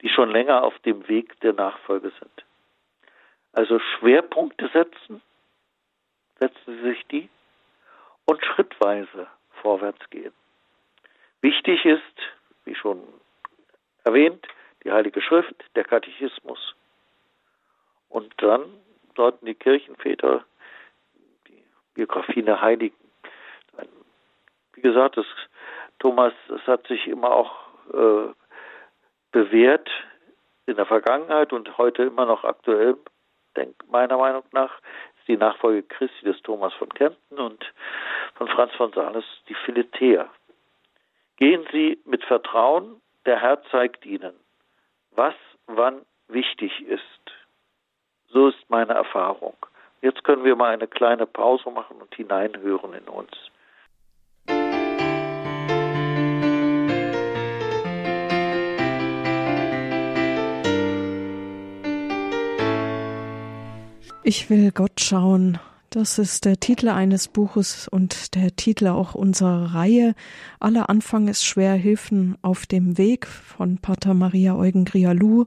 die schon länger auf dem Weg der Nachfolge sind. Also Schwerpunkte setzen, setzen Sie sich die und schrittweise vorwärts gehen. Wichtig ist, wie schon erwähnt, die Heilige Schrift, der Katechismus. Und dann sollten die Kirchenväter die Biografien der Heiligen wie gesagt, das, Thomas, das hat sich immer auch äh, bewährt in der Vergangenheit und heute immer noch aktuell, denk, meiner Meinung nach, ist die Nachfolge Christi des Thomas von Kempten und von Franz von Sales die Philetea. Gehen Sie mit Vertrauen, der Herr zeigt Ihnen, was wann wichtig ist. So ist meine Erfahrung. Jetzt können wir mal eine kleine Pause machen und hineinhören in uns. Ich will Gott schauen. Das ist der Titel eines Buches und der Titel auch unserer Reihe. Aller Anfang ist schwer, Hilfen auf dem Weg von Pater Maria Eugen Grialou.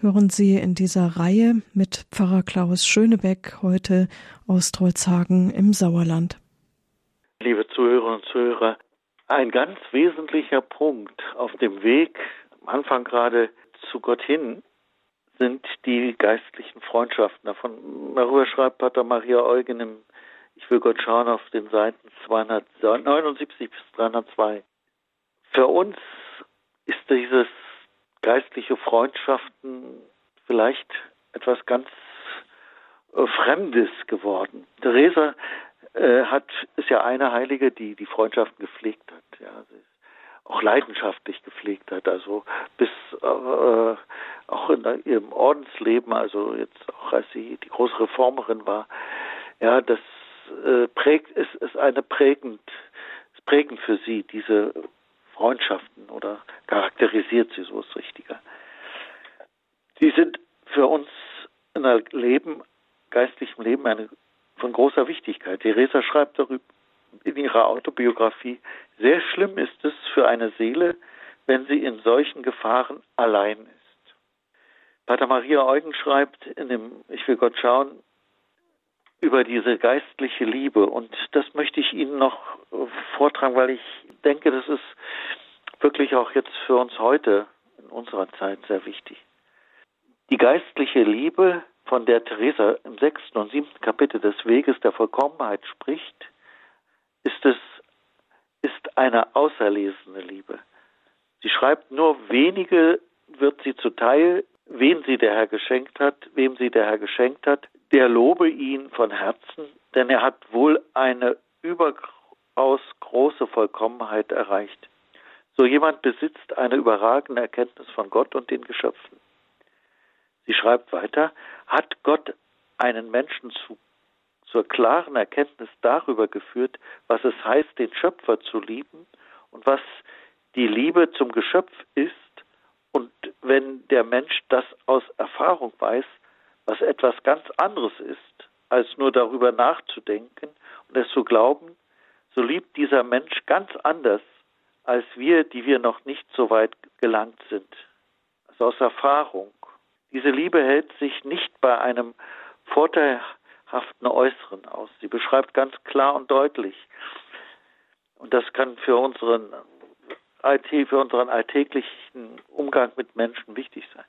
Hören Sie in dieser Reihe mit Pfarrer Klaus Schönebeck heute aus Trolzhagen im Sauerland. Liebe Zuhörer und Zuhörer, ein ganz wesentlicher Punkt auf dem Weg, am Anfang gerade zu Gott hin, sind die geistlichen Freundschaften. Davon, darüber schreibt Pater Maria Eugen im Ich will Gott schauen auf den Seiten 279 bis 302. Für uns ist dieses geistliche Freundschaften vielleicht etwas ganz äh, Fremdes geworden. Theresa äh, hat, ist ja eine Heilige, die die Freundschaften gepflegt hat. Ja, sie ist auch leidenschaftlich gepflegt hat, also bis äh, auch in ihrem Ordensleben, also jetzt auch als sie die große Reformerin war, ja, das äh, prägt, ist, ist eine prägend, ist prägend für sie, diese Freundschaften oder charakterisiert sie, so ist richtiger. Sie sind für uns in einem Leben, geistlichem Leben eine von großer Wichtigkeit. Theresa schreibt darüber in ihrer Autobiografie, sehr schlimm ist es für eine Seele, wenn sie in solchen Gefahren allein ist. Pater Maria Eugen schreibt in dem Ich will Gott schauen über diese geistliche Liebe und das möchte ich Ihnen noch vortragen, weil ich denke, das ist wirklich auch jetzt für uns heute in unserer Zeit sehr wichtig. Die geistliche Liebe, von der Theresa im sechsten und siebten Kapitel des Weges der Vollkommenheit spricht, ist es ist eine auserlesene Liebe. Sie schreibt, nur wenige wird sie zuteil, wen sie der Herr geschenkt hat, wem sie der Herr geschenkt hat, der lobe ihn von Herzen, denn er hat wohl eine überaus große Vollkommenheit erreicht. So jemand besitzt eine überragende Erkenntnis von Gott und den Geschöpfen. Sie schreibt weiter, hat Gott einen Menschen zu, zur klaren Erkenntnis darüber geführt, was es heißt, den Schöpfer zu lieben und was die Liebe zum Geschöpf ist. Und wenn der Mensch das aus Erfahrung weiß, was etwas ganz anderes ist, als nur darüber nachzudenken und es zu glauben, so liebt dieser Mensch ganz anders als wir, die wir noch nicht so weit gelangt sind. Also aus Erfahrung. Diese Liebe hält sich nicht bei einem vorteilhaften Äußeren aus. Sie beschreibt ganz klar und deutlich. Und das kann für unseren, für unseren alltäglichen Umgang mit Menschen wichtig sein.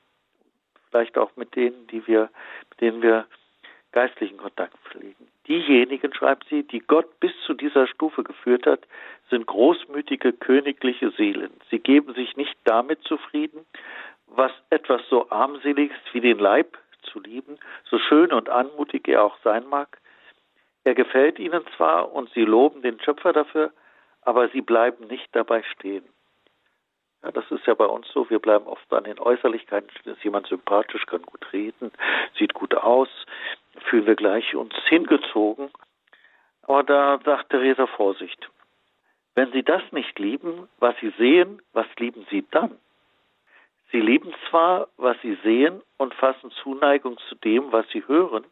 Vielleicht auch mit denen, die wir, mit denen wir geistlichen Kontakt pflegen. Diejenigen, schreibt sie, die Gott bis zu dieser Stufe geführt hat, sind großmütige königliche Seelen. Sie geben sich nicht damit zufrieden, was etwas so armseliges wie den Leib zu lieben, so schön und anmutig er auch sein mag. Er gefällt ihnen zwar und sie loben den Schöpfer dafür, aber sie bleiben nicht dabei stehen. Ja, das ist ja bei uns so. Wir bleiben oft an den Äußerlichkeiten. Ist jemand sympathisch, kann gut reden, sieht gut aus, fühlen wir gleich uns hingezogen. Aber da sagt Theresa Vorsicht. Wenn Sie das nicht lieben, was Sie sehen, was lieben Sie dann? Sie lieben zwar, was Sie sehen und fassen Zuneigung zu dem, was Sie hören,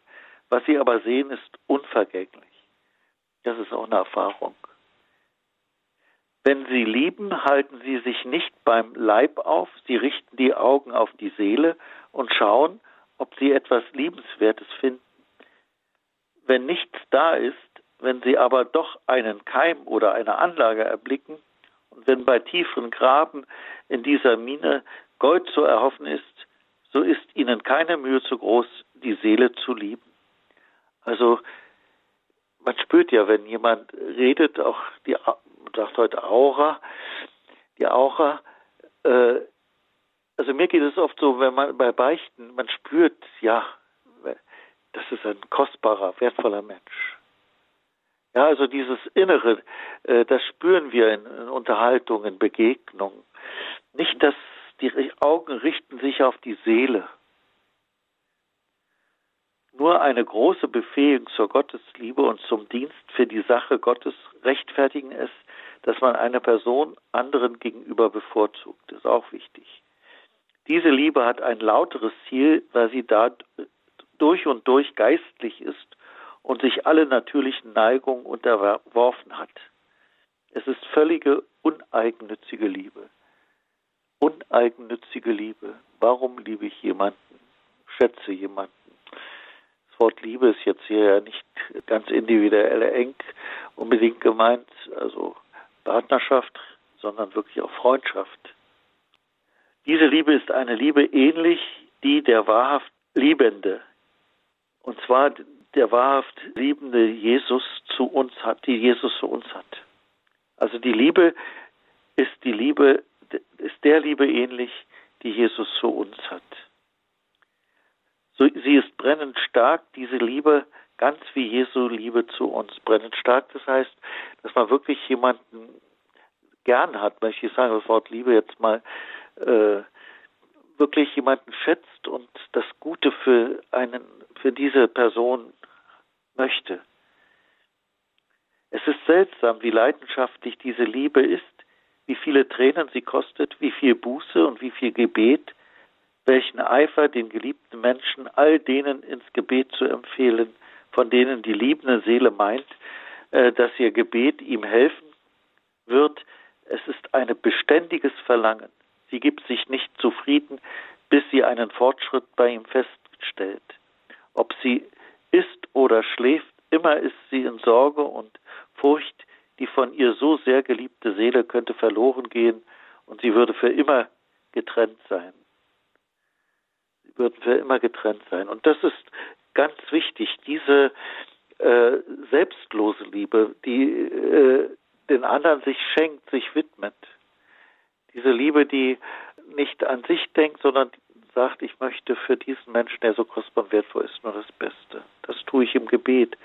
was Sie aber sehen, ist unvergänglich. Das ist auch eine Erfahrung. Wenn Sie lieben, halten Sie sich nicht beim Leib auf, Sie richten die Augen auf die Seele und schauen, ob Sie etwas Liebenswertes finden. Wenn nichts da ist, wenn Sie aber doch einen Keim oder eine Anlage erblicken und wenn bei tieferen Graben in dieser Mine Gold zu erhoffen ist, so ist Ihnen keine Mühe zu groß, die Seele zu lieben. Also man spürt ja, wenn jemand redet, auch die sagt heute Aura, die Aura, äh, also mir geht es oft so, wenn man bei Beichten, man spürt, ja, das ist ein kostbarer, wertvoller Mensch. Ja, also dieses Innere, äh, das spüren wir in, in Unterhaltungen, Begegnungen. Nicht, dass die Augen richten sich auf die Seele. Nur eine große Befähigung zur Gottesliebe und zum Dienst für die Sache Gottes rechtfertigen es, dass man eine Person anderen gegenüber bevorzugt. Das ist auch wichtig. Diese Liebe hat ein lauteres Ziel, weil sie da durch und durch geistlich ist und sich alle natürlichen Neigungen unterworfen hat. Es ist völlige uneigennützige Liebe. Uneigennützige Liebe. Warum liebe ich jemanden? Schätze jemanden? Das Wort Liebe ist jetzt hier ja nicht ganz individuell eng unbedingt gemeint. Also Partnerschaft, sondern wirklich auch Freundschaft. Diese Liebe ist eine Liebe ähnlich die der wahrhaft Liebende. Und zwar der wahrhaft liebende Jesus zu uns hat, die Jesus zu uns hat. Also die Liebe ist die Liebe, ist der Liebe ähnlich, die Jesus zu uns hat. Sie ist brennend stark, diese Liebe, ganz wie Jesu Liebe zu uns. Brennend stark, das heißt, dass man wirklich jemanden gern hat, möchte ich sagen, das Wort Liebe jetzt mal, äh, wirklich jemanden schätzt und das Gute für einen, für diese Person möchte. Es ist seltsam, wie leidenschaftlich diese Liebe ist, wie viele Tränen sie kostet, wie viel Buße und wie viel Gebet, welchen Eifer den geliebten Menschen all denen ins Gebet zu empfehlen, von denen die liebende Seele meint, äh, dass ihr Gebet ihm helfen wird. Es ist ein beständiges Verlangen. Sie gibt sich nicht zufrieden, bis sie einen Fortschritt bei ihm feststellt. Ob sie isst oder schläft, immer ist sie in Sorge und Furcht, die von ihr so sehr geliebte Seele könnte verloren gehen und sie würde für immer getrennt sein. Sie würden für immer getrennt sein. Und das ist ganz wichtig, diese äh, selbstlose Liebe, die äh, den anderen sich schenkt, sich widmet. Diese Liebe, die nicht an sich denkt, sondern sagt, ich möchte für diesen Menschen, der so kostbar und wertvoll ist, nur das Beste. Das tue ich im Gebet.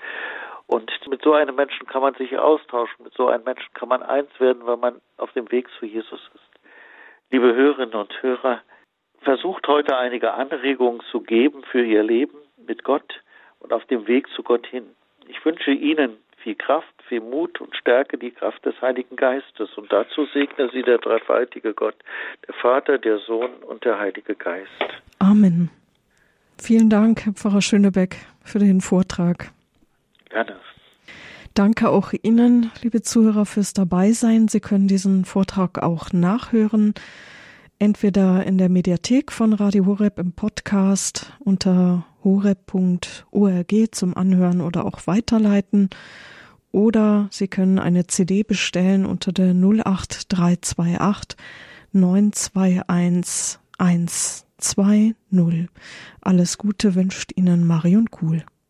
Und mit so einem Menschen kann man sich austauschen, mit so einem Menschen kann man eins werden, weil man auf dem Weg zu Jesus ist. Liebe Hörerinnen und Hörer, versucht heute einige Anregungen zu geben für Ihr Leben mit Gott und auf dem Weg zu Gott hin. Ich wünsche Ihnen viel Kraft, viel Mut und Stärke, die Kraft des Heiligen Geistes. Und dazu segne Sie der dreifaltige Gott, der Vater, der Sohn und der Heilige Geist. Amen. Vielen Dank, Herr Pfarrer Schönebeck, für den Vortrag. Gerne. Danke auch Ihnen, liebe Zuhörer, fürs Dabeisein. Sie können diesen Vortrag auch nachhören, entweder in der Mediathek von Radio Horeb im Podcast unter horeb.org zum Anhören oder auch weiterleiten oder Sie können eine CD bestellen unter der 08328 921 120. Alles Gute wünscht Ihnen Marion Kuhl.